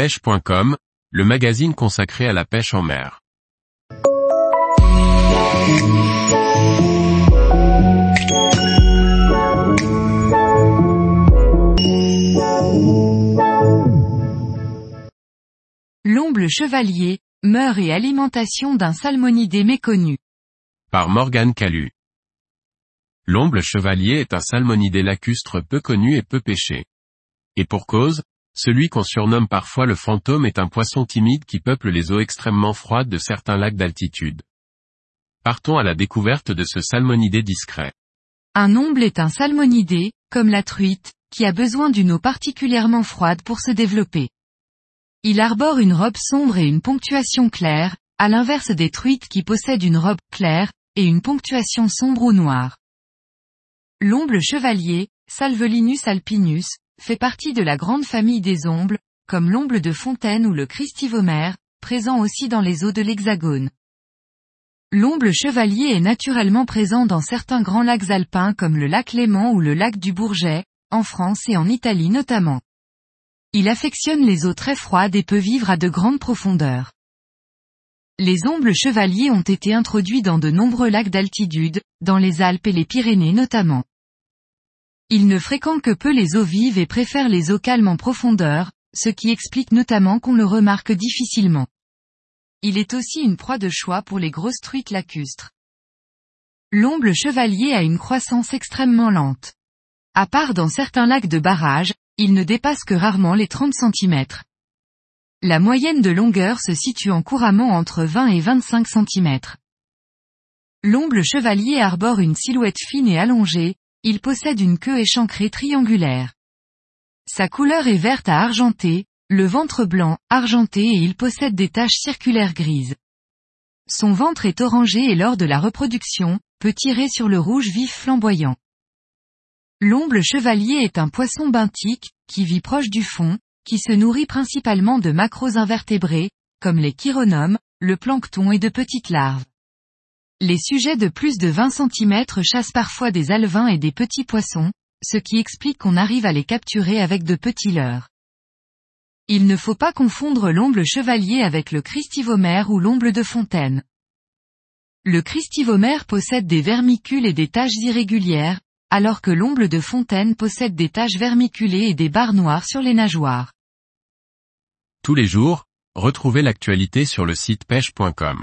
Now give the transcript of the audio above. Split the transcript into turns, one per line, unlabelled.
pêche.com, le magazine consacré à la pêche en mer.
L'omble chevalier, meurt et alimentation d'un salmonidé méconnu.
Par Morgane Calu. L'omble chevalier est un salmonidé lacustre peu connu et peu pêché. Et pour cause, celui qu'on surnomme parfois le fantôme est un poisson timide qui peuple les eaux extrêmement froides de certains lacs d'altitude. Partons à la découverte de ce salmonidé discret.
Un omble est un salmonidé, comme la truite, qui a besoin d'une eau particulièrement froide pour se développer. Il arbore une robe sombre et une ponctuation claire, à l'inverse des truites qui possèdent une robe claire, et une ponctuation sombre ou noire. L'omble chevalier, Salvelinus alpinus, fait partie de la grande famille des ombles, comme l'omble de fontaine ou le christivomère, présent aussi dans les eaux de l'hexagone. L'omble chevalier est naturellement présent dans certains grands lacs alpins comme le lac Léman ou le lac du Bourget, en France et en Italie notamment. Il affectionne les eaux très froides et peut vivre à de grandes profondeurs. Les ombles chevaliers ont été introduits dans de nombreux lacs d'altitude, dans les Alpes et les Pyrénées notamment. Il ne fréquente que peu les eaux vives et préfère les eaux calmes en profondeur, ce qui explique notamment qu'on le remarque difficilement. Il est aussi une proie de choix pour les grosses truites lacustres. L'omble chevalier a une croissance extrêmement lente. À part dans certains lacs de barrage, il ne dépasse que rarement les 30 cm. La moyenne de longueur se situant couramment entre 20 et 25 cm. L'omble chevalier arbore une silhouette fine et allongée, il possède une queue échancrée triangulaire. Sa couleur est verte à argentée, le ventre blanc, argenté et il possède des taches circulaires grises. Son ventre est orangé et lors de la reproduction, peut tirer sur le rouge vif flamboyant. L'omble chevalier est un poisson benthique, qui vit proche du fond, qui se nourrit principalement de macroinvertébrés, comme les chironomes, le plancton et de petites larves. Les sujets de plus de 20 cm chassent parfois des alevins et des petits poissons, ce qui explique qu'on arrive à les capturer avec de petits leurres. Il ne faut pas confondre l'omble chevalier avec le christivomère ou l'omble de fontaine. Le christivomère possède des vermicules et des taches irrégulières, alors que l'omble de fontaine possède des taches vermiculées et des barres noires sur les nageoires.
Tous les jours, retrouvez l'actualité sur le site pêche.com.